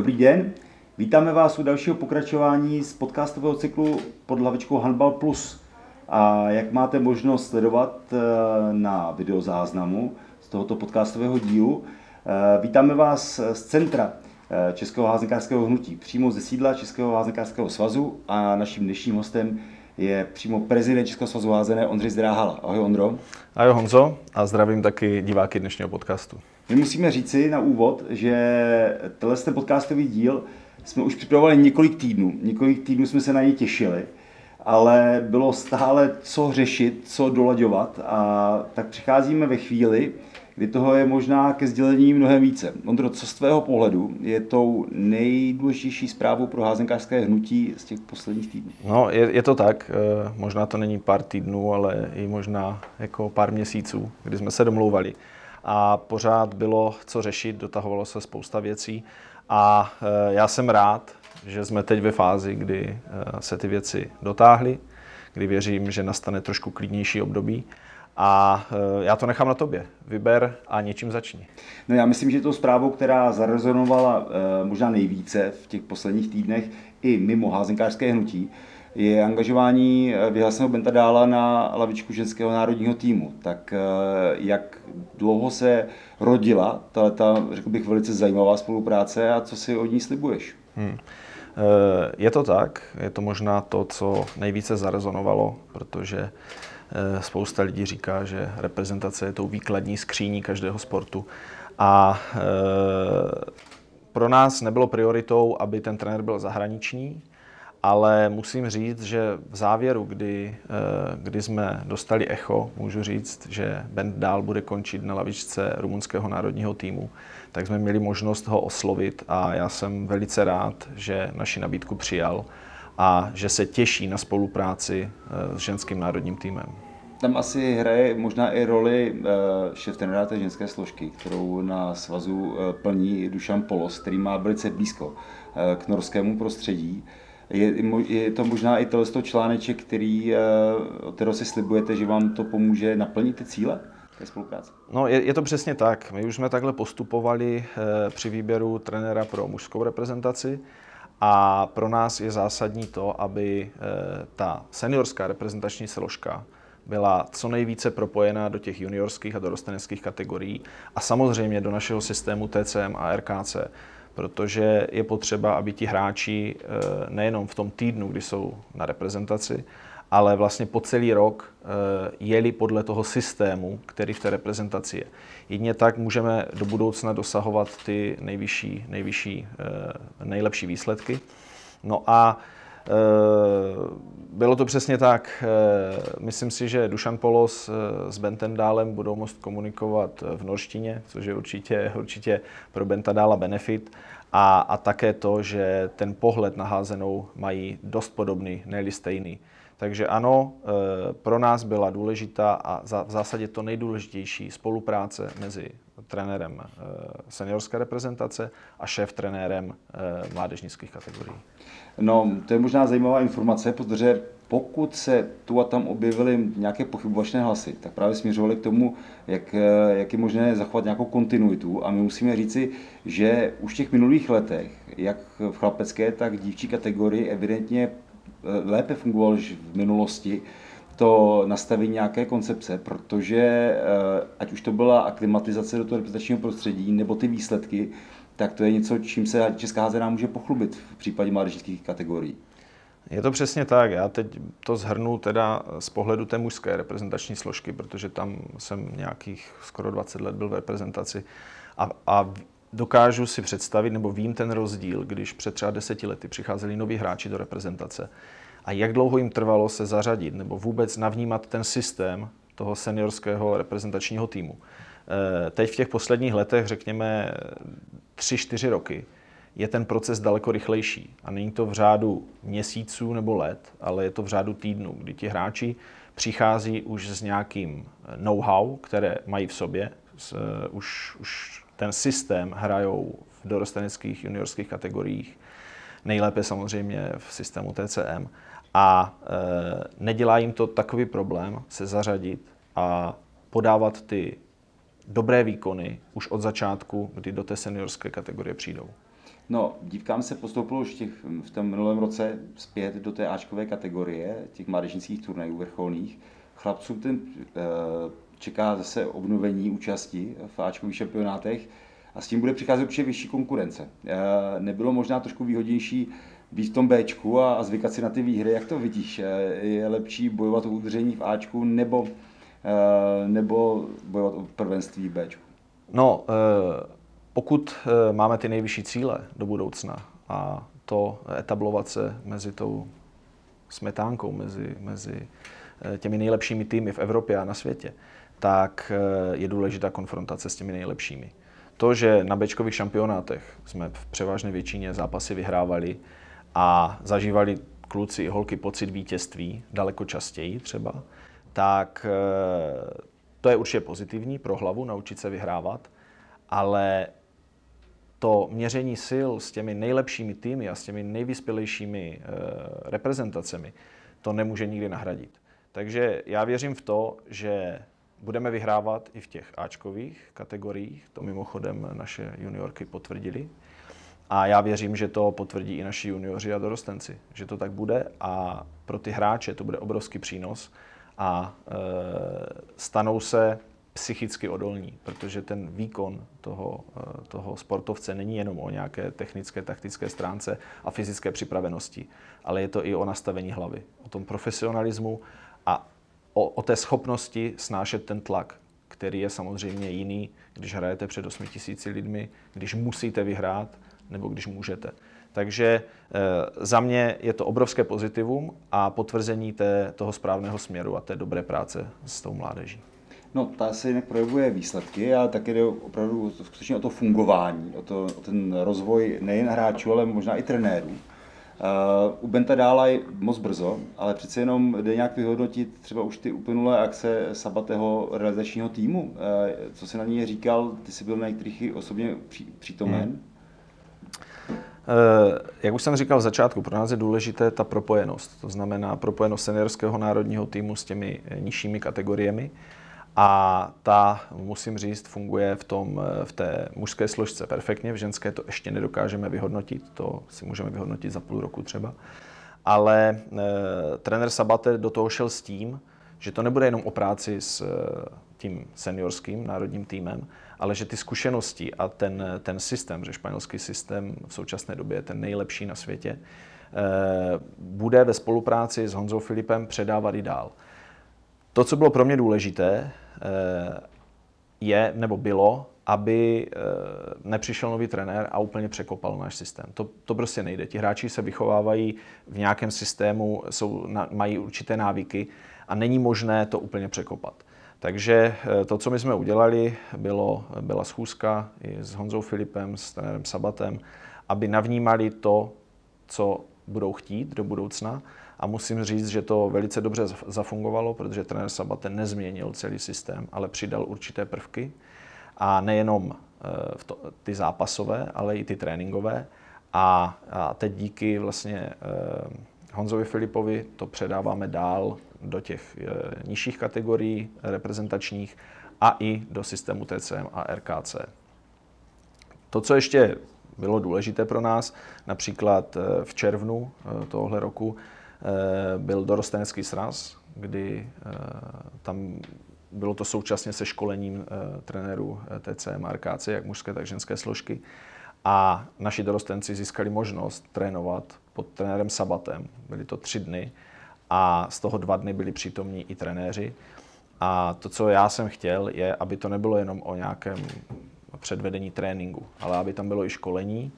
Dobrý den, vítáme vás u dalšího pokračování z podcastového cyklu pod hlavičkou Handball Plus. A jak máte možnost sledovat eh, na videozáznamu z tohoto podcastového dílu, eh, vítáme vás z centra eh, Českého házenkářského hnutí, přímo ze sídla Českého házenkářského svazu a naším dnešním hostem je přímo prezident Českého svazu házené Ondřej Zdráhala. Ahoj Ondro. Ahoj Honzo a zdravím taky diváky dnešního podcastu. My musíme říci na úvod, že tenhle ten podcastový díl jsme už připravovali několik týdnů. Několik týdnů jsme se na něj těšili, ale bylo stále co řešit, co dolaďovat a tak přicházíme ve chvíli, kdy toho je možná ke sdělení mnohem více. Ondro, co z tvého pohledu je tou nejdůležitější zprávou pro házenkářské hnutí z těch posledních týdnů? No, je, je to tak. Eh, možná to není pár týdnů, ale i možná jako pár měsíců, kdy jsme se domlouvali. A pořád bylo co řešit, dotahovalo se spousta věcí. A eh, já jsem rád, že jsme teď ve fázi, kdy eh, se ty věci dotáhly, kdy věřím, že nastane trošku klidnější období a e, já to nechám na tobě. Vyber a něčím začni. No já myslím, že to zprávou, která zarezonovala možná nejvíce v těch posledních týdnech i mimo házenkářské hnutí, je angažování e, vyhlaseného Bentadála na lavičku ženského národního týmu. Tak jak dlouho se rodila ta, řekl bych, velice zajímavá spolupráce a co si od ní slibuješ? Hmm. Je to tak, je to možná to, co nejvíce zarezonovalo, protože Eh, spousta lidí říká, že reprezentace je tou výkladní skříní každého sportu. A eh, pro nás nebylo prioritou, aby ten trenér byl zahraniční, ale musím říct, že v závěru, kdy, eh, kdy jsme dostali echo, můžu říct, že Ben dál bude končit na lavičce rumunského národního týmu, tak jsme měli možnost ho oslovit a já jsem velice rád, že naši nabídku přijal a že se těší na spolupráci eh, s ženským národním týmem. Tam asi hraje možná i roli eh, šéf trenéra té ženské složky, kterou na svazu plní Dušan Polos, který má velice blízko k norskému prostředí. Je, je to možná i tohle článeček, který, kterého si slibujete, že vám to pomůže naplnit ty cíle? té spolupráce? No, je, je to přesně tak. My už jsme takhle postupovali při výběru trenéra pro mužskou reprezentaci a pro nás je zásadní to, aby eh, ta seniorská reprezentační složka byla co nejvíce propojená do těch juniorských a dorosteneckých kategorií a samozřejmě do našeho systému TCM a RKC, protože je potřeba, aby ti hráči eh, nejenom v tom týdnu, kdy jsou na reprezentaci, ale vlastně po celý rok eh, jeli podle toho systému, který v té reprezentaci je. Jedině tak můžeme do budoucna dosahovat ty nejvyšší, nejvyšší eh, nejlepší výsledky. No a bylo to přesně tak. Myslím si, že Dušan Polos s Bentendálem budou moct komunikovat v norštině, což je určitě, určitě pro Bentadála benefit. A, a také to, že ten pohled na házenou mají dost podobný, ne stejný. Takže ano, eh, pro nás byla důležitá a v zásadě to nejdůležitější spolupráce mezi trenérem eh, seniorské reprezentace a šéf trenérem eh, mládežnických kategorií. No, to je možná zajímavá informace, protože pokud se tu a tam objevily nějaké pochybovačné hlasy, tak právě směřovaly k tomu, jak, jak je možné zachovat nějakou kontinuitu. A my musíme říci, že už v těch minulých letech, jak v chlapecké, tak dívčí kategorii, evidentně lépe fungovalo než v minulosti to nastavení nějaké koncepce, protože eh, ať už to byla aklimatizace do toho reprezentačního prostředí nebo ty výsledky, tak to je něco, čím se Česká házená může pochlubit v případě mládežnických kategorií. Je to přesně tak. Já teď to zhrnu teda z pohledu té mužské reprezentační složky, protože tam jsem nějakých skoro 20 let byl v reprezentaci a, a dokážu si představit, nebo vím ten rozdíl, když před třeba deseti lety přicházeli noví hráči do reprezentace a jak dlouho jim trvalo se zařadit nebo vůbec navnímat ten systém toho seniorského reprezentačního týmu. Eh, teď v těch posledních letech, řekněme 3-4 roky, je ten proces daleko rychlejší. A není to v řádu měsíců nebo let, ale je to v řádu týdnů, kdy ti hráči přichází už s nějakým know-how, které mají v sobě, s, uh, už, už ten systém hrajou v dorosteneckých juniorských kategoriích, nejlépe samozřejmě v systému TCM a e, nedělá jim to takový problém se zařadit a podávat ty dobré výkony už od začátku, kdy do té seniorské kategorie přijdou. No, dívkám se postoupilo už těch, v tom minulém roce zpět do té Ačkové kategorie, těch mládežnických turnajů vrcholných. Chlapců ten eh, čeká zase obnovení účasti v Ačkových šampionátech a s tím bude přicházet určitě vyšší konkurence. Eh, nebylo možná trošku výhodnější být v tom Bčku a, a zvykat si na ty výhry, jak to vidíš? Eh, je lepší bojovat o udržení v Ačku nebo, nebo bojovat o prvenství v Bčku? No, pokud máme ty nejvyšší cíle do budoucna a to etablovat se mezi tou smetánkou, mezi, mezi těmi nejlepšími týmy v Evropě a na světě, tak eh, je důležitá konfrontace s těmi nejlepšími. To, že na bečkových šampionátech jsme v převážné většině zápasy vyhrávali a zažívali kluci i holky pocit vítězství daleko častěji třeba, tak eh, to je určitě pozitivní pro hlavu, naučit se vyhrávat, ale to měření sil s těmi nejlepšími týmy a s těmi nejvyspělejšími eh, reprezentacemi, to nemůže nikdy nahradit. Takže já věřím v to, že budeme vyhrávat i v těch Ačkových kategoriích. To mimochodem naše juniorky potvrdili. A já věřím, že to potvrdí i naši junioři a dorostenci, že to tak bude a pro ty hráče to bude obrovský přínos a e, stanou se psychicky odolní, protože ten výkon toho, e, toho sportovce není jenom o nějaké technické, taktické stránce a fyzické připravenosti, ale je to i o nastavení hlavy, o tom profesionalismu o, o té schopnosti snášet ten tlak, který je samozřejmě jiný, když hrajete před 8 tisíci lidmi, když musíte vyhrát nebo když můžete. Takže e, za mě je to obrovské pozitivum a potvrzení té, toho správného směru a té dobré práce s tou mládeží. No, ta se jinak projevuje výsledky, ale také jde opravdu skutečně o to fungování, o, to, o ten rozvoj nejen hráčů, ale možná i trenérů. Uh, u Benta dála je moc brzo, ale přece jenom jde nějak vyhodnotit třeba už ty uplynulé akce Sabatého realizačního týmu. Uh, co se na něj říkal, ty jsi byl na některých osobně pří, přítomen. Hmm. Uh, jak už jsem říkal v začátku, pro nás je důležité ta propojenost. To znamená propojenost seniorského národního týmu s těmi nižšími kategoriemi. A ta, musím říct, funguje v, tom, v té mužské složce perfektně, v ženské to ještě nedokážeme vyhodnotit, to si můžeme vyhodnotit za půl roku třeba. Ale e, trenér Sabate do toho šel s tím, že to nebude jenom o práci s e, tím seniorským národním týmem, ale že ty zkušenosti a ten, ten systém, že španělský systém v současné době je ten nejlepší na světě, bude ve spolupráci s Honzou Filipem předávat i dál. To, co bylo pro mě důležité, eh, je, nebo bylo, aby eh, nepřišel nový trenér a úplně překopal náš systém. To, to prostě nejde. Ti hráči se vychovávají v nějakém systému, jsou, mají určité návyky a není možné to úplně překopat. Takže eh, to, co my jsme udělali, bylo, byla schůzka i s Honzou Filipem, s trenérem Sabatem, aby navnímali to, co budou chtít do budoucna a musím říct, že to velice dobře zafungovalo, protože trenér Sabate nezměnil celý systém, ale přidal určité prvky. A nejenom eh, v to, ty zápasové, ale i ty tréninkové. A, a teď díky vlastně eh, Honzovi Filipovi to předáváme dál do těch eh, nižších kategorií reprezentačních a i do systému TCM a RKC. To, co ještě bylo důležité pro nás, například v červnu tohohle roku Eh, byl dorostenecký sraz, kdy eh, tam bylo to současně se školením eh, trenérů TCM a RKC, jak mužské, tak ženské složky. A naši dorostenci získali možnost trénovat pod trenérem Sabatem. Byly to tři dny a z toho dva dny byli přítomní i trenéři. A to, co já jsem chtěl, je, aby to nebylo jenom o nějakém předvedení tréninku, ale aby tam bylo i školení,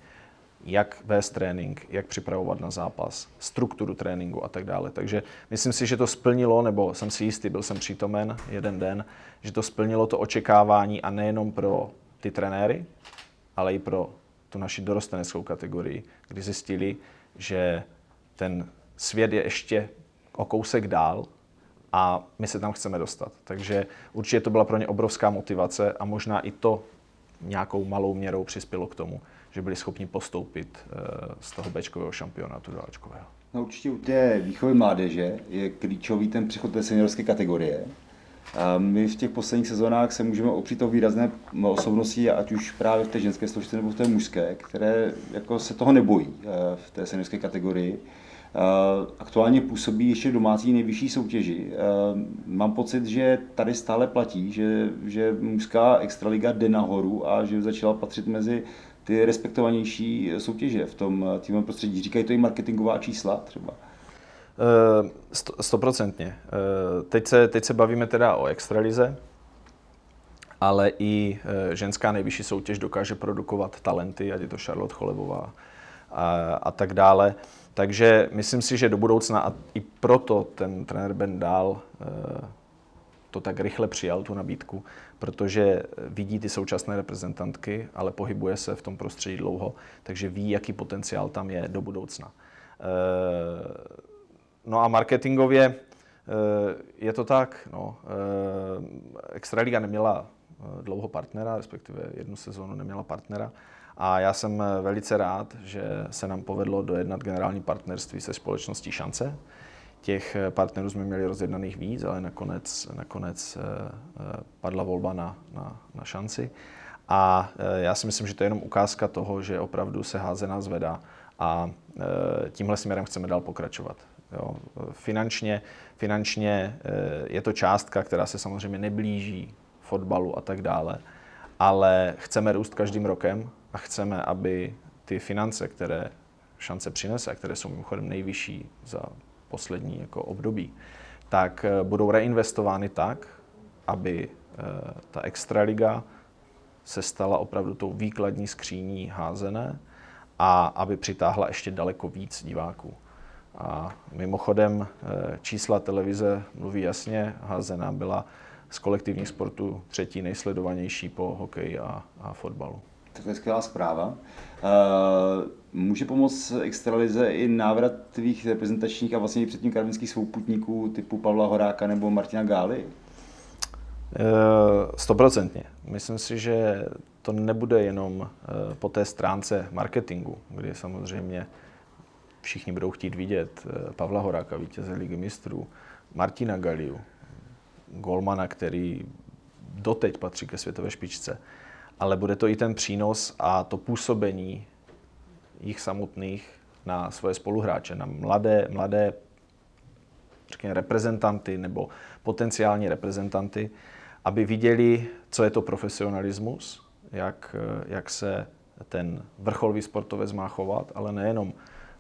jak vést trénink, jak připravovat na zápas, strukturu tréninku a tak dále. Takže myslím si, že to splnilo, nebo jsem si jistý, byl jsem přítomen jeden den, že to splnilo to očekávání a nejenom pro ty trenéry, ale i pro tu naši dorosteneckou kategorii, kdy zjistili, že ten svět je ještě o kousek dál a my se tam chceme dostat. Takže určitě to byla pro ně obrovská motivace a možná i to nějakou malou měrou přispělo k tomu, že byli schopni postoupit eh, z toho Bčkového šampionátu do Ačkového. No určitě u té výchovy mládeže je klíčový ten přechod té seniorské kategorie. My v těch posledních sezónách se můžeme opřít o výrazné osobnosti, ať už právě v té ženské složce nebo v té mužské, které jako se toho nebojí eh, v té seniorské kategorii. Eh, aktuálně působí ještě v domácí nejvyšší soutěži. Eh, mám pocit, že tady stále platí, že, že mužská extraliga jde nahoru a že začala patřit mezi ty respektovanější soutěže v tom týmovém prostředí. Říkají to i marketingová čísla třeba. Eh, stoprocentně. Teď se, teď se bavíme teda o extralize, ale i ženská nejvyšší soutěž dokáže produkovat talenty, ať je to Charlotte Cholebová a, a tak dále. Takže myslím si, že do budoucna, a i proto ten trenér Ben dál eh, to tak rychle přijal, tu nabídku, protože vidí ty současné reprezentantky, ale pohybuje se v tom prostředí dlouho, takže ví, jaký potenciál tam je do budoucna. Eh, no a marketingově eh, je to tak. No. Extraliga neměla dlouho partnera, respektive jednu sezónu neměla partnera. A já jsem eh, velice rád, že se nám povedlo dojednat generální partnerství se společností Šance. Těch eh, partnerů jsme měli rozjednaných víc, ale nakonec, nakonec eh, padla volba na, na, na šanci. A já si myslím, že to je jenom ukázka toho, že opravdu se házená zvedá a tímhle směrem chceme dál pokračovat. Jo. Finančně, finančně je to částka, která se samozřejmě neblíží fotbalu a tak dále, ale chceme růst každým rokem a chceme, aby ty finance, které šance přinese, které jsou mimochodem nejvyšší za poslední jako období, tak eh, budou reinvestovány tak, aby eh, ta extraliga se stala opravdu tou výkladní skříní házené a aby přitáhla ještě daleko víc diváků. A mimochodem eh, čísla televize mluví jasně, házená byla z kolektivních sportů třetí nejsledovanější po hokeji a, a fotbalu. To je skvělá zpráva. Eh, může pomoct extralize i návrat tvých reprezentačních a vlastně i předtím karvinských svouputníků typu Pavla Horáka nebo Martina Gály? Eh, stoprocentně. Myslím si, že to nebude jenom eh, po té stránce marketingu, kdy samozřejmě všichni budou chtít vidět Pavla Horáka, vítěze ligy mistrů, Martina Galiu, golmana, který doteď patří ke světové špičce ale bude to i ten přínos a to působení jich samotných na svoje spoluhráče, na mladé, mladé řekněme, reprezentanty nebo potenciální reprezentanty, aby viděli, co je to profesionalismus, jak, jak se ten vrcholový sportovec má chovat, ale nejenom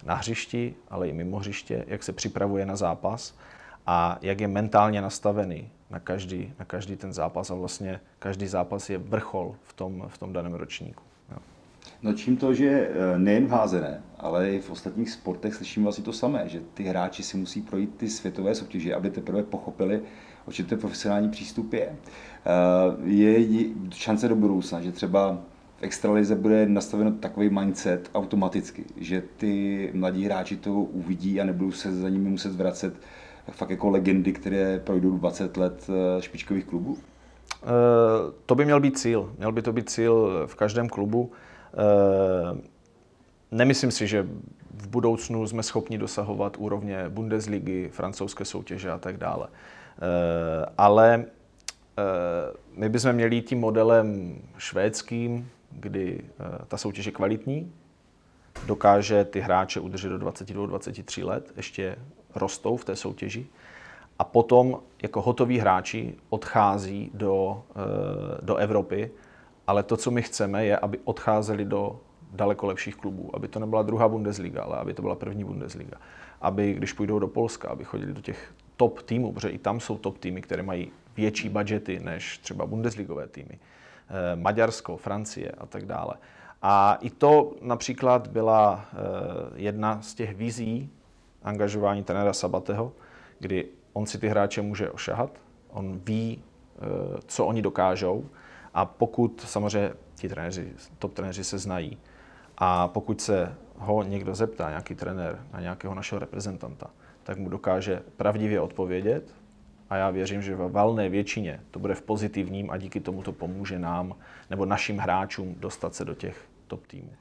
na hřišti, ale i mimo hřiště, jak se připravuje na zápas a jak je mentálně nastavený na každý, na každý ten zápas a vlastně každý zápas je vrchol v tom, v tom daném ročníku. Jo. No čím to, že eh, nejen v házené, ale i v ostatních sportech slyším vlastně to samé, že ty hráči si musí projít ty světové soutěže, aby teprve pochopili, o čem ten profesionální přístup je. Eh, je šance do budoucna, že třeba v extralize bude nastaveno takový mindset automaticky, že ty mladí hráči to uvidí a nebudou se za nimi muset vracet fakt jako legendy, které projdou 20 let eh, špičkových klubů? Eh, to by měl být cíl. Měl by to být cíl v každém klubu. Eh, nemyslím si, že v budoucnu jsme schopni dosahovat úrovně Bundesligy, francouzské soutěže a tak dále. Ale my bychom měli tím modelem švédským, kdy ta soutěž je kvalitní, dokáže ty hráče udržet do 22-23 let, ještě rostou v té soutěži a potom jako hotoví hráči odchází do, eh, do Evropy, ale to, co my chceme, je, aby odcházeli do daleko lepších klubů, aby to nebyla druhá Bundesliga, ale aby to byla první Bundesliga. Aby, když půjdou do Polska, aby chodili do těch top týmů, protože i tam jsou top týmy, které mají větší budgety než třeba Bundesligové týmy. Eh, Maďarsko, Francie a tak dále. A i to například byla eh, jedna z těch vizí angažování trenéra Sabateho, kdy on si ty hráče může ošahat, on ví, eh, co oni dokážou a pokud samozřejmě ti trenéři, top trenéři se znají a pokud se ho někdo zeptá, nějaký trenér na nějakého našeho reprezentanta, tak mu dokáže pravdivě odpovědět a já věřím, že ve valné většině to bude v pozitivním a díky tomu to pomůže nám nebo našim hráčům dostat se do těch top týmů.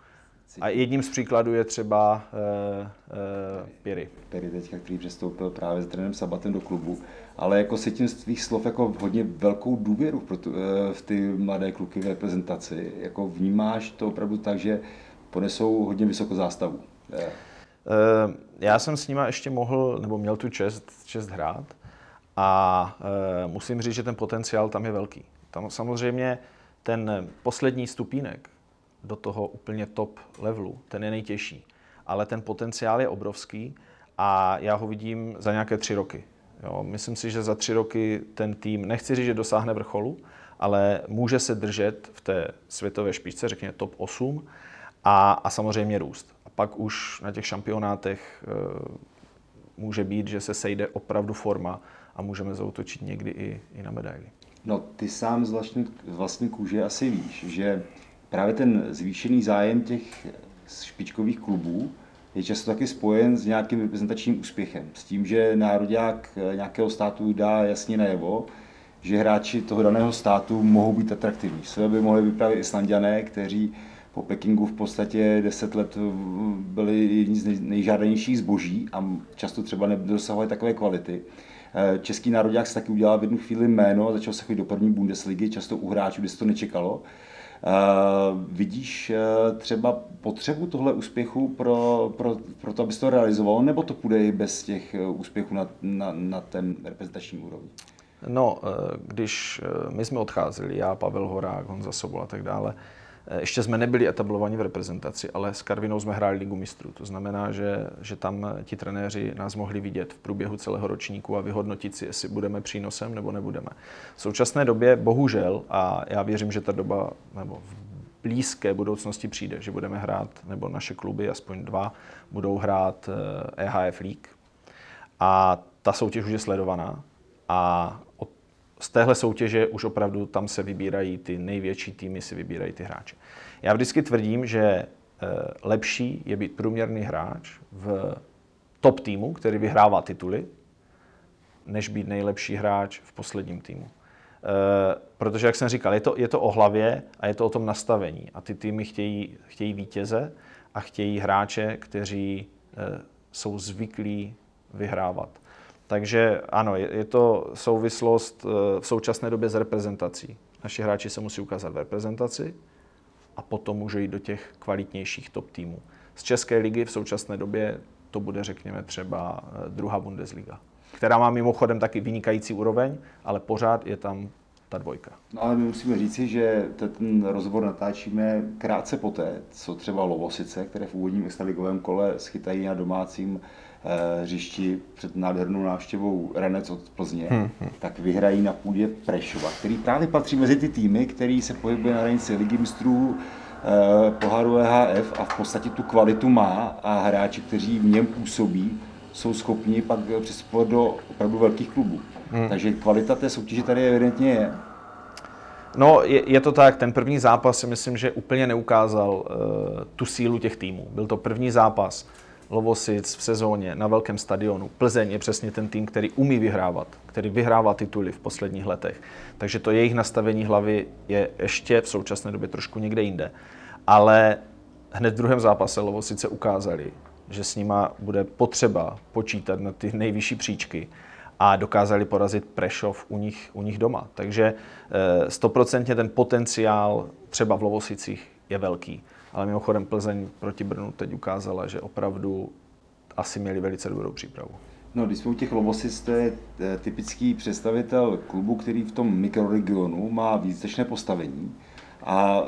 A jedním z příkladů je třeba uh, uh, Piri. Piri teďka, který přestoupil právě s trenérem Sabatem do klubu. Ale jako si tím z tvých slov jako hodně velkou důvěru pro tu, uh, v ty mladé kluky v reprezentaci. Jako vnímáš to opravdu tak, že ponesou hodně vysokou zástavu. Uh, já jsem s nima ještě mohl, nebo měl tu čest, čest hrát a uh, musím říct, že ten potenciál tam je velký. Tam samozřejmě ten poslední stupínek do toho úplně top levelu, ten je nejtěžší. Ale ten potenciál je obrovský a já ho vidím za nějaké tři roky. Jo, myslím si, že za tři roky ten tým, nechci říct, že dosáhne vrcholu, ale může se držet v té světové špičce, řekněme top 8, a, a samozřejmě růst. A pak už na těch šampionátech e, může být, že se sejde opravdu forma a můžeme zautočit někdy i, i na medaili. No, ty sám z vlastní, vlastní kůže asi víš, že právě ten zvýšený zájem těch špičkových klubů je často taky spojen s nějakým reprezentačním úspěchem. S tím, že národák nějakého státu dá jasně najevo, že hráči toho daného státu mohou být atraktivní. Své by mohli právě Islandiané, kteří po Pekingu v podstatě 10 let byli jedni z nejžádanějších zboží a často třeba nedosahovali takové kvality. Eh, český národák se taky udělal v jednu chvíli jméno a začal se chodit do první Bundesligy, často u hráčů, kde se to nečekalo. Uh, vidíš uh, třeba potřebu tohle úspěchu pro, pro, pro to, abys to realizoval, nebo to půjde i bez těch úspěchů na, na, na ten reprezentační úrovni? No, když my jsme odcházeli, já, Pavel Horák, Honza Sobol a tak dále, Eh, ještě jsme nebyli etablovaní v reprezentaci, ale s Karvinou jsme hráli ligu mistrů. To znamená, že, že tam eh, ti trenéři nás mohli vidět v průběhu celého ročníku a vyhodnotit si, jestli budeme přínosem nebo nebudeme. V současné době bohužel, a já věřím, že ta doba nebo v blízké budoucnosti přijde, že budeme hrát, nebo naše kluby, aspoň dva, budou hrát EHF eh, e League. A ta soutěž už je sledovaná a od z téhle soutěže už opravdu tam se vybírají ty největší týmy, si vybírají ty hráče. Já vždycky tvrdím, že eh, lepší je být průměrný hráč v top týmu, který vyhrává tituly, než být nejlepší hráč v posledním týmu. E, protože, jak jsem říkal, je to, je to o hlavě a je to o tom nastavení. A ty týmy chtějí, chtějí vítěze a chtějí hráče, kteří e, jsou zvyklí vyhrávat. Takže ano, je, je to souvislost eh, v současné době s reprezentací. Naši hráči se musí ukázat v reprezentaci a potom může jít do těch kvalitnějších top týmů. Z České ligy v současné době to bude, řekněme, třeba eh, druhá Bundesliga, která má mimochodem taky vynikající úroveň, ale pořád je tam ta dvojka. No ale my musíme říci, že ten rozhovor natáčíme krátce poté, co třeba Lovosice, které v úvodním extraligovém kole schytají na domácím Eh, hřišti před nádhernou návštěvou Renec od Plzně, hmm, hmm. tak vyhrají na půdě Prešova, který právě patří mezi ty týmy, který se pohybuje na hranici ligy mistrů, eh, poháru EHF a v podstatě tu kvalitu má a hráči, kteří v něm působí, jsou schopni pak přistupovat do opravdu velkých klubů. Hmm. Takže kvalita té soutěže tady evidentně je. No, je, je to tak. Ten první zápas si myslím, že úplně neukázal uh, tu sílu těch týmů. Byl to první zápas Lovosic v sezóně na velkém stadionu. Plzeň je přesně ten tým, který umí vyhrávat, který vyhrává tituly v posledních letech. Takže to jejich nastavení hlavy je ještě v současné době trošku někde jinde. Ale hned v druhém zápase Lovosice ukázali, že s nima bude potřeba počítat na ty nejvyšší příčky a dokázali porazit Prešov u nich, u nich doma. Takže eh, stoprocentně ten potenciál třeba v Lovosicích je velký. Ale mimochodem Plzeň proti Brnu teď ukázala, že opravdu asi měli velice dobrou přípravu. No, když jsme u těch Lobosic, to je eh, typický představitel klubu, který v tom mikroregionu má význačné postavení. A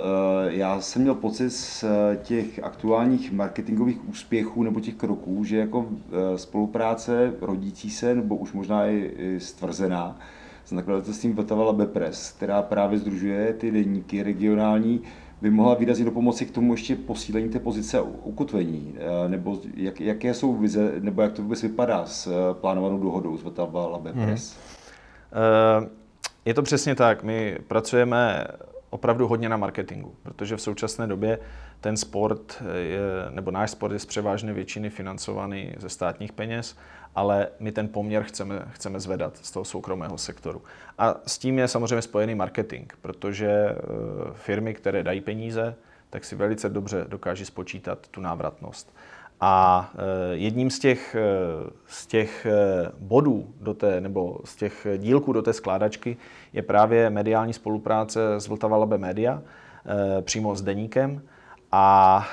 e, já jsem měl pocit z eh, těch aktuálních marketingových úspěchů nebo těch kroků, že jako e, spolupráce rodící se, nebo už možná i, i stvrzená, s nakladatelstvím Vltava Bepres, která právě združuje ty denníky regionální, by mohla výrazně do pomoci k tomu ještě posílení té pozice ukotvení, eh, nebo jak, jaké jsou vize, nebo jak to vůbec vypadá s eh, plánovanou dohodou s Vatava Labe Press? Hmm. Je to přesně tak. My pracujeme opravdu hodně na marketingu, protože v současné době ten sport, je, nebo náš sport je z převážné většiny financovaný ze státních peněz ale my ten poměr chceme, chceme zvedat z toho soukromého sektoru. A s tím je samozřejmě spojený marketing, protože eh, firmy, které dají peníze, tak si velice dobře dokáží spočítat tu návratnost. A jedním z těch, z těch bodů do té, nebo z těch dílků do té skládačky je právě mediální spolupráce s Vltava Labe Media, přímo s Deníkem. A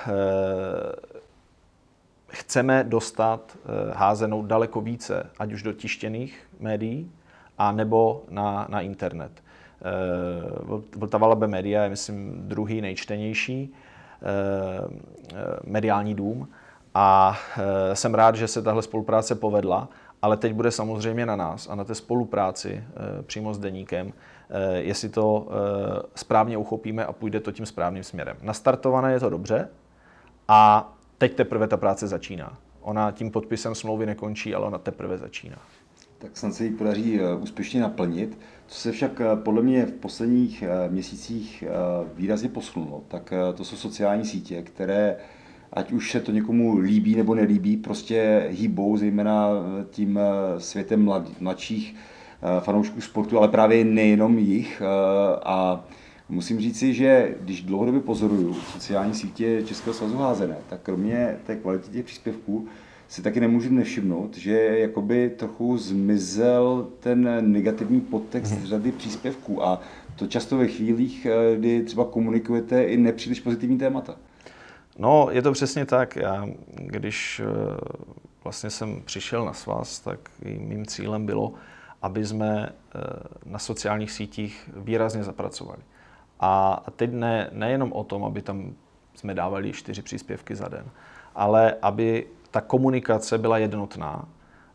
chceme dostat házenou daleko více, ať už do tištěných médií, a nebo na, na internet. Vltava Labe Media je, myslím, druhý nejčtenější mediální dům a e, jsem rád, že se tahle spolupráce povedla, ale teď bude samozřejmě na nás a na té spolupráci e, přímo s deníkem, e, jestli to správně uchopíme a půjde to tím správným směrem. Nastartované je to dobře a teď teprve ta práce začíná. Ona tím podpisem smlouvy nekončí, ale ona teprve začíná. Tak snad se ji podaří úspěšně naplnit. Co se však podle mě v posledních měsících výrazně posunulo, tak to jsou sociální sítě, které ať už se to někomu líbí nebo nelíbí, prostě hýbou, zejména tím eh, světem mlad, mladších eh, fanoušků sportu, ale právě nejenom jich. Eh, a musím říci, že když dlouhodobě pozoruju sociální sítě Českého svazu házené, tak kromě té kvality těch příspěvků si taky nemůžu nevšimnout, že jakoby trochu zmizel ten negativní podtext hmm. řady příspěvků a to často ve chvílích, kdy třeba komunikujete i nepříliš pozitivní témata. No, je to přesně tak. Já, když eh, vlastně jsem přišel na svaz, tak mým cílem bylo, aby jsme eh, na sociálních sítích výrazně zapracovali. A teď ne, nejenom o tom, aby tam jsme dávali čtyři příspěvky za den, ale aby ta komunikace byla jednotná,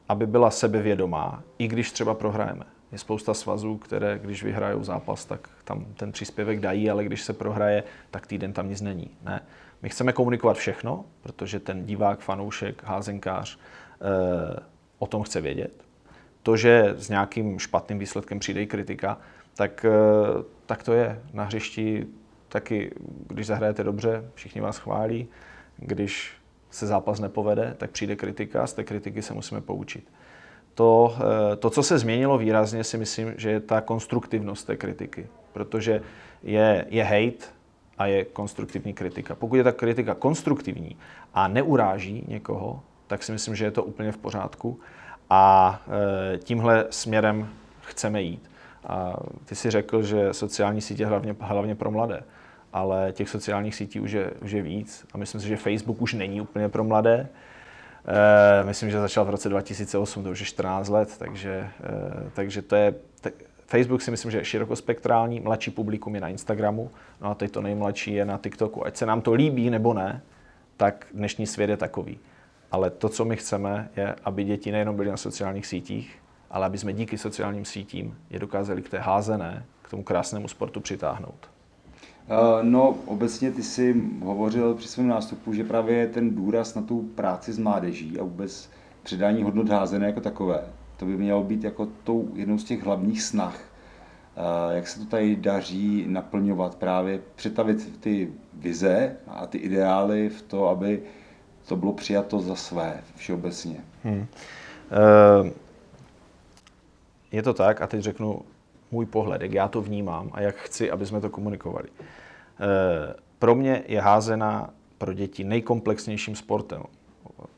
aby byla sebevědomá, i když třeba prohrajeme. Je spousta svazů, které, když vyhrajou zápas, tak tam ten příspěvek dají, ale když se prohraje, tak týden tam nic není. Ne. My chceme komunikovat všechno, protože ten divák, fanoušek, házenkář e, o tom chce vědět. To, že s nějakým špatným výsledkem přijde i kritika, tak, e, tak to je. Na hřišti taky, když zahrajete dobře, všichni vás chválí. Když se zápas nepovede, tak přijde kritika, z té kritiky se musíme poučit. To, e, to, co se změnilo výrazně, si myslím, že je ta konstruktivnost té kritiky. Protože je, je hate, a je konstruktivní kritika. Pokud je ta kritika konstruktivní a neuráží někoho, tak si myslím, že je to úplně v pořádku a e, tímhle směrem chceme jít. A ty si řekl, že sociální sítě hlavně, hlavně pro mladé, ale těch sociálních sítí už je, už je víc a myslím si, že Facebook už není úplně pro mladé. E, myslím, že začal v roce 2008, to už je 14 let, takže, e, takže to je, Facebook si myslím, že je širokospektrální, mladší publikum je na Instagramu, no a teď to nejmladší je na TikToku. Ať se nám to líbí nebo ne, tak dnešní svět je takový. Ale to, co my chceme, je, aby děti nejenom byly na sociálních sítích, ale aby jsme díky sociálním sítím je dokázali k té házené, k tomu krásnému sportu přitáhnout. Eh, no, obecně ty jsi hovořil při svém nástupu, že právě ten důraz na tu práci s mládeží a vůbec předání hodnot házené jako takové, to by mělo být jako tou jednou z těch hlavních snah. Jak se to tady daří naplňovat právě, přetavit ty vize a ty ideály v to, aby to bylo přijato za své všeobecně. Hmm. Je to tak, a teď řeknu můj pohled, jak já to vnímám a jak chci, aby jsme to komunikovali. Pro mě je házena pro děti nejkomplexnějším sportem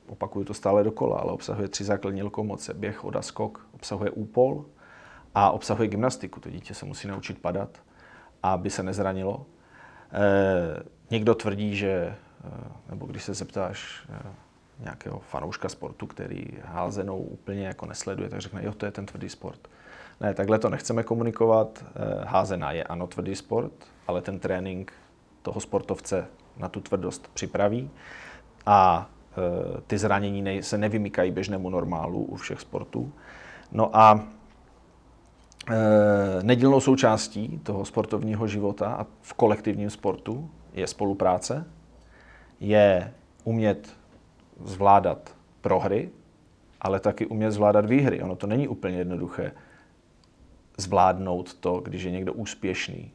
opakuju to stále dokola, ale obsahuje tři základní lokomoce. Běh, oda, skok, obsahuje úpol a obsahuje gymnastiku. To dítě se musí naučit padat, aby se nezranilo. E, někdo tvrdí, že, e, nebo když se zeptáš e, nějakého fanouška sportu, který házenou úplně jako nesleduje, tak řekne, jo, to je ten tvrdý sport. Ne, takhle to nechceme komunikovat. Házená je ano tvrdý sport, ale ten trénink toho sportovce na tu tvrdost připraví. A Eh, ty zranění se nevymykají běžnému normálu u všech sportů. No a eh, nedílnou součástí toho sportovního života a v kolektivním sportu je spolupráce, je umět zvládat prohry, ale taky umět zvládat výhry. Ono to není úplně jednoduché zvládnout to, když je někdo úspěšný.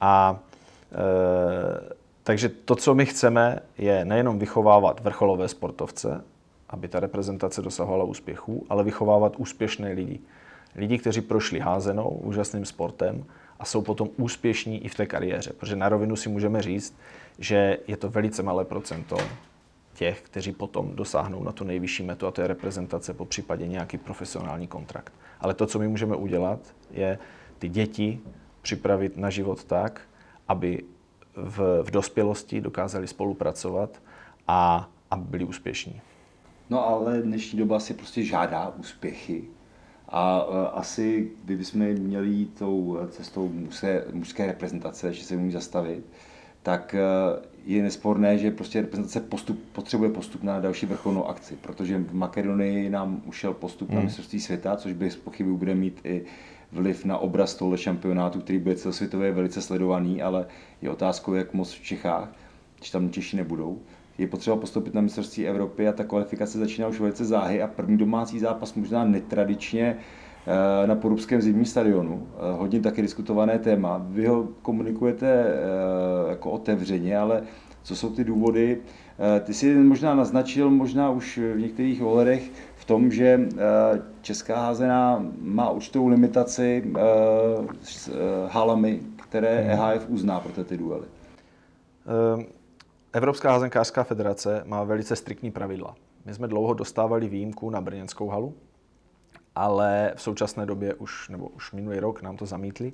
A e, takže to, co my chceme, je nejenom vychovávat vrcholové sportovce, aby ta reprezentace dosahovala úspěchů, ale vychovávat úspěšné lidi. Lidi, kteří prošli házenou, úžasným sportem a jsou potom úspěšní i v té kariéře. Protože na rovinu si můžeme říct, že je to velice malé procento těch, kteří potom dosáhnou na tu nejvyšší metu, a to je reprezentace, po případě nějaký profesionální kontrakt. Ale to, co my můžeme udělat, je ty děti připravit na život tak, aby v, v dospělosti dokázali spolupracovat a aby byli úspěšní. No ale dnešní doba si prostě žádá úspěchy. A uh, asi, kdybychom měli jít tou cestou muže, mužské reprezentace, že se umí zastavit, tak uh, je nesporné, že prostě reprezentace postup, potřebuje postup na další vrcholnou akci, protože v Makedonii nám ušel postup hmm. na mistrovství světa, což bez pochyby bude mít i vliv na obraz tohle šampionátu, který bude celosvětově velice sledovaný, ale je otázkou, jak moc v Čechách, když tam Češi nebudou. Je potřeba postoupit na mistrovství Evropy a ta kvalifikace začíná už velice záhy a první domácí zápas možná netradičně eh, na Porubském zimním stadionu. Eh, hodně taky diskutované téma. Vy ho komunikujete eh, jako otevřeně, ale co jsou ty důvody? Ty si možná naznačil, možná už v některých ohledech, tom, že česká házená má určitou limitaci s halami, které EHF uzná pro ty duely. Evropská házenkářská federace má velice striktní pravidla. My jsme dlouho dostávali výjimku na brněnskou halu, ale v současné době už, nebo už minulý rok nám to zamítli.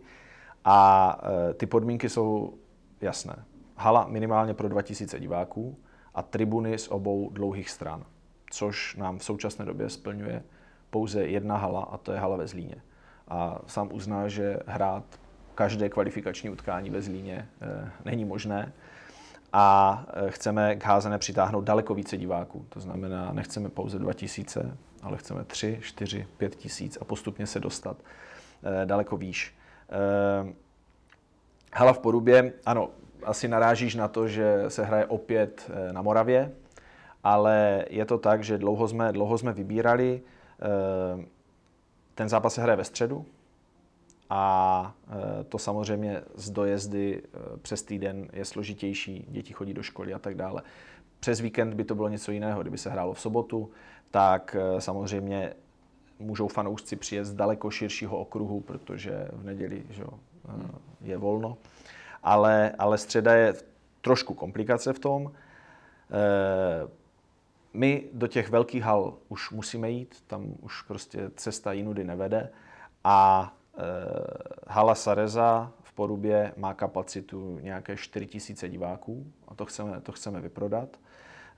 A ty podmínky jsou jasné. Hala minimálně pro 2000 diváků a tribuny z obou dlouhých stran, což nám v současné době splňuje pouze jedna hala a to je hala ve Zlíně. A sám uzná, že hrát každé kvalifikační utkání ve Zlíně e, není možné a e, chceme k házené přitáhnout daleko více diváků. To znamená, nechceme pouze 2000, ale chceme 3, 4, 5 tisíc a postupně se dostat e, daleko výš. E, hala v Porubě, ano, asi narážíš na to, že se hraje opět na Moravě, ale je to tak, že dlouho jsme, dlouho jsme vybírali. Ten zápas se hraje ve středu, a e, to samozřejmě z dojezdy e, přes týden je složitější, děti chodí do školy a tak dále. Přes víkend by to bylo něco jiného, kdyby se hrálo v sobotu, tak samozřejmě můžou fanoušci přijet z daleko širšího okruhu, protože v neděli že jo, je volno. Ale, ale středa je trošku komplikace v tom. My do těch velkých hal už musíme jít, tam už prostě cesta jinudy nevede a Eh, hala Sareza v Porubě má kapacitu nějaké 4000 diváků a to chceme, to chceme vyprodat.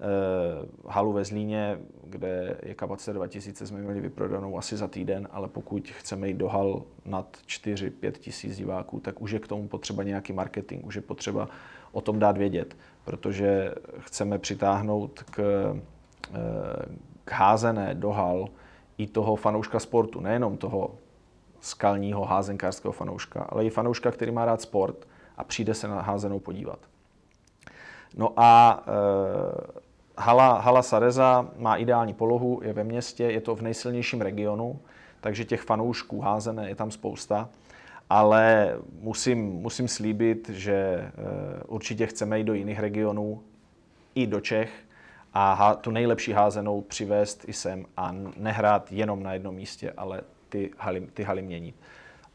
Eh, halu ve Zlíně, kde je kapacita 2000, jsme měli vyprodanou asi za týden, ale pokud chceme jít do hal nad 4-5 tisíc diváků, tak už je k tomu potřeba nějaký marketing, už je potřeba o tom dát vědět, protože chceme přitáhnout k házené do hal i toho fanouška sportu, nejenom toho skalního házenkářského fanouška, ale i fanouška, který má rád sport a přijde se na házenou podívat. No a e, hala, hala Sareza má ideální polohu, je ve městě, je to v nejsilnějším regionu, takže těch fanoušků házené je tam spousta. Ale musím, musím slíbit, že e, určitě chceme jít do jiných regionů, i do Čech, a tu nejlepší házenou přivést i sem a nehrát jenom na jednom místě, ale ty haly, ty haly měnit.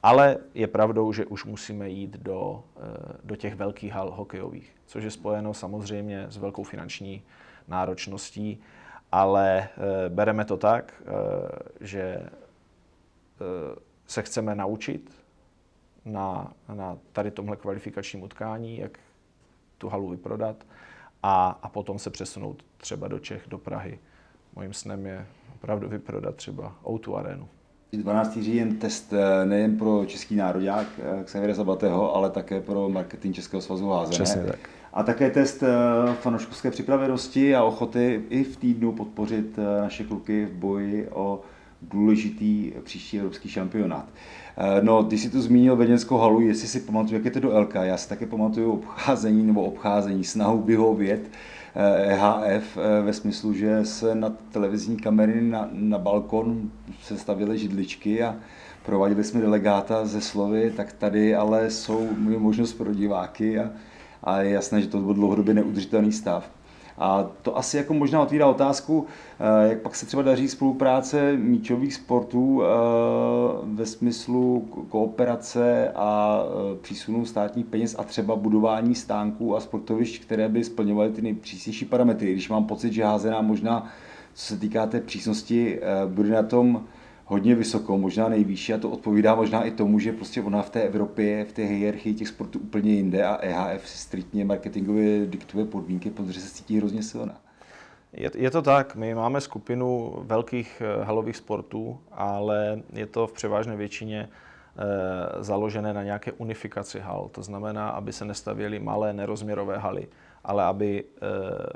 Ale je pravdou, že už musíme jít do, eh, do těch velkých hal hokejových, což je spojeno samozřejmě s velkou finanční náročností, ale eh, bereme to tak, eh, že se chceme naučit na, na tady tomhle kvalifikačním utkání, jak tu halu vyprodat a, a potom se přesunout třeba do Čech, do Prahy. Mojím snem je opravdu vyprodat třeba Outu arénu. 12. říjen test eh, nejen pro český národák eh, Xaviera Zabatého, ale také pro marketing Českého svazu házené. Přesně tak. A také test eh, fanoškovské připravenosti a ochoty i v týdnu podpořit naše kluky v boji o důležitý příští evropský šampionát. No, ty si tu zmínil Vedenskou halu, jestli si pamatuju, jak je to do LK, já si také pamatuju obcházení nebo obcházení, snahu vyhovět EHF e ve smyslu, že se na televizní kamery na, na balkon se stavily židličky a provadili jsme delegáta ze slovy, tak tady ale jsou možnost pro diváky a, a je jasné, že to byl dlouhodobě neudržitelný stav. A to asi jako možná otvírá otázku, eh, jak pak se třeba daří spolupráce míčových sportů eh, ve smyslu kooperace a eh, přísunu státních peněz a třeba budování stánků a sportovišť, které by splňovaly ty nejpřísnější parametry. Když mám pocit, že házená možná, co se týká té přísnosti, bude na tom hodně vysoko, možná nejvýše a to odpovídá možná i tomu, že prostě ona v té Evropě, v té hierarchii těch sportů úplně jinde a EHF striktně marketingově diktuje podmínky, protože se cítí hrozně silná. Je, je to tak, my máme skupinu velkých eh, halových sportů, ale je to v převážné většině e, založené na nějaké unifikaci hal. To znamená, aby se nestavěly malé nerozměrové haly, ale aby eh,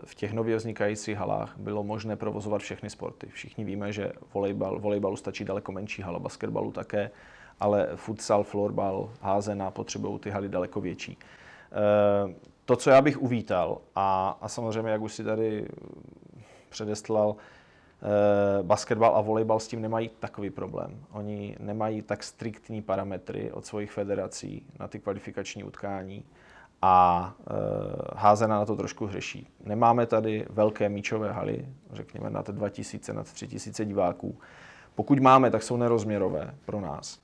v těch nově vznikajících halách bylo možné provozovat všechny sporty. Všichni víme, že volejbal, volejbalu stačí daleko menší hala, basketbalu také, ale futsal, florbal, házená potřebují ty haly daleko větší. Eh, to, co já bych uvítal, a, a samozřejmě, jak už si tady předeslal, eh, basketbal a volejbal s tím nemají takový problém. Oni nemají tak striktní parametry od svých federací na ty kvalifikační utkání a e, házena na to trošku hřeší. Nemáme tady velké míčové haly, řekněme nad 2000, nad 3000 diváků. Pokud máme, tak jsou nerozměrové pro nás.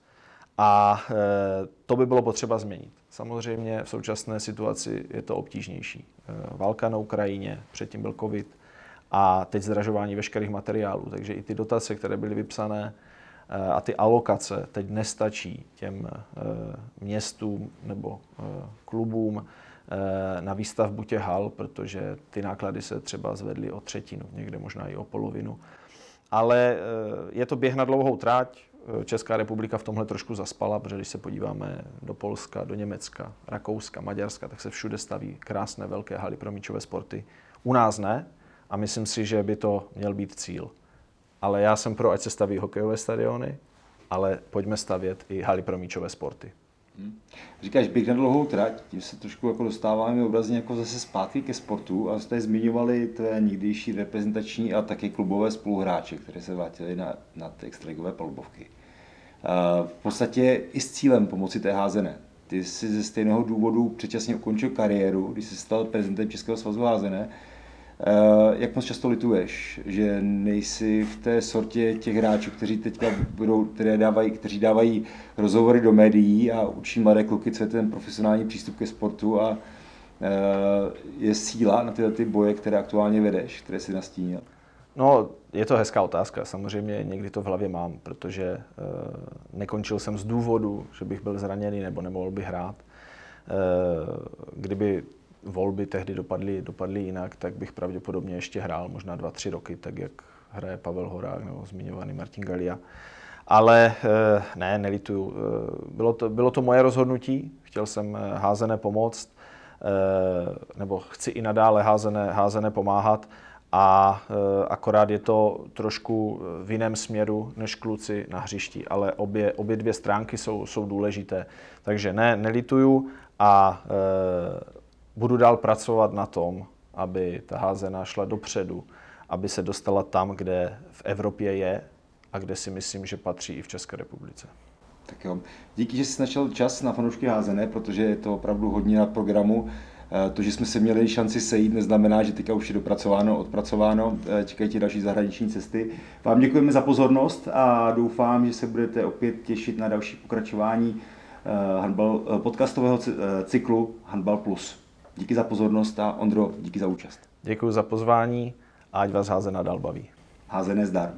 A e, to by bylo potřeba změnit. Samozřejmě v současné situaci je to obtížnější. E, válka na Ukrajině, předtím byl covid a teď zdražování veškerých materiálů. Takže i ty dotace, které byly vypsané, a ty alokace teď nestačí těm eh, městům nebo eh, klubům eh, na výstavbu těch hal, protože ty náklady se třeba zvedly o třetinu, někde možná i o polovinu. Ale je to běh na dlouhou tráť. Česká republika v tomhle trošku zaspala, protože když se podíváme do Polska, do Německa, Rakouska, Maďarska, tak se všude staví krásné velké haly pro míčové sporty. U nás ne a myslím si, že by to měl být cíl ale já jsem pro, ať se staví hokejové stadiony, ale pojďme stavět i haly pro míčové sporty. Hmm. Říkáš běh na dlouhou trať, tím se trošku jako dostáváme obrazně jako zase zpátky ke sportu a jste zmiňovali tvé někdejší reprezentační a taky klubové spoluhráče, které se vrátili na, na extraligové palubovky. V podstatě i s cílem pomoci té házené. Ty jsi ze stejného důvodu předčasně ukončil kariéru, když jsi stal prezidentem Českého svazu házené jak moc často lituješ, že nejsi v té sortě těch hráčů, kteří teďka budou, které dávají, kteří dávají rozhovory do médií a učí mladé kluky, co je ten profesionální přístup ke sportu a eh, je síla na tyhle ty boje, které aktuálně vedeš, které si nastínil? No, je to hezká otázka. Samozřejmě někdy to v hlavě mám, protože e, nekončil jsem z důvodu, že bych byl zraněný nebo nemohl bych hrát. E, kdyby volby tehdy dopadly, dopadly jinak, tak bych pravděpodobně ještě hrál možná dva, tři roky, tak jak hraje Pavel Horák nebo zmiňovaný Martin Galia. Ale eh, ne, nelituju. Eh, bylo to, bylo to moje rozhodnutí, chtěl jsem eh, házené pomoct, nebo chci i nadále házené, házené pomáhat a akorát je to trošku v jiném směru než kluci na hřišti, ale obě, obě dvě stránky jsou, jsou důležité. Takže ne, nelituju a budu dál pracovat na tom, aby ta házená šla dopředu, aby se dostala tam, kde v Evropě je a kde si myslím, že patří i v České republice. Tak jo. Díky, že jsi našel čas na fanoušky házené, protože je to opravdu hodně na programu. Eh, to, že jsme se měli šanci sejít, neznamená, že teďka už je dopracováno, odpracováno. Eh, čekají ti další zahraniční cesty. Vám děkujeme za pozornost a doufám, že se budete opět těšit na další pokračování eh, podcastového cyklu Handball Plus. Díky za pozornost a Ondro, díky za účast. Děkuji za pozvání a ať vás házená dál baví. Házené zdar.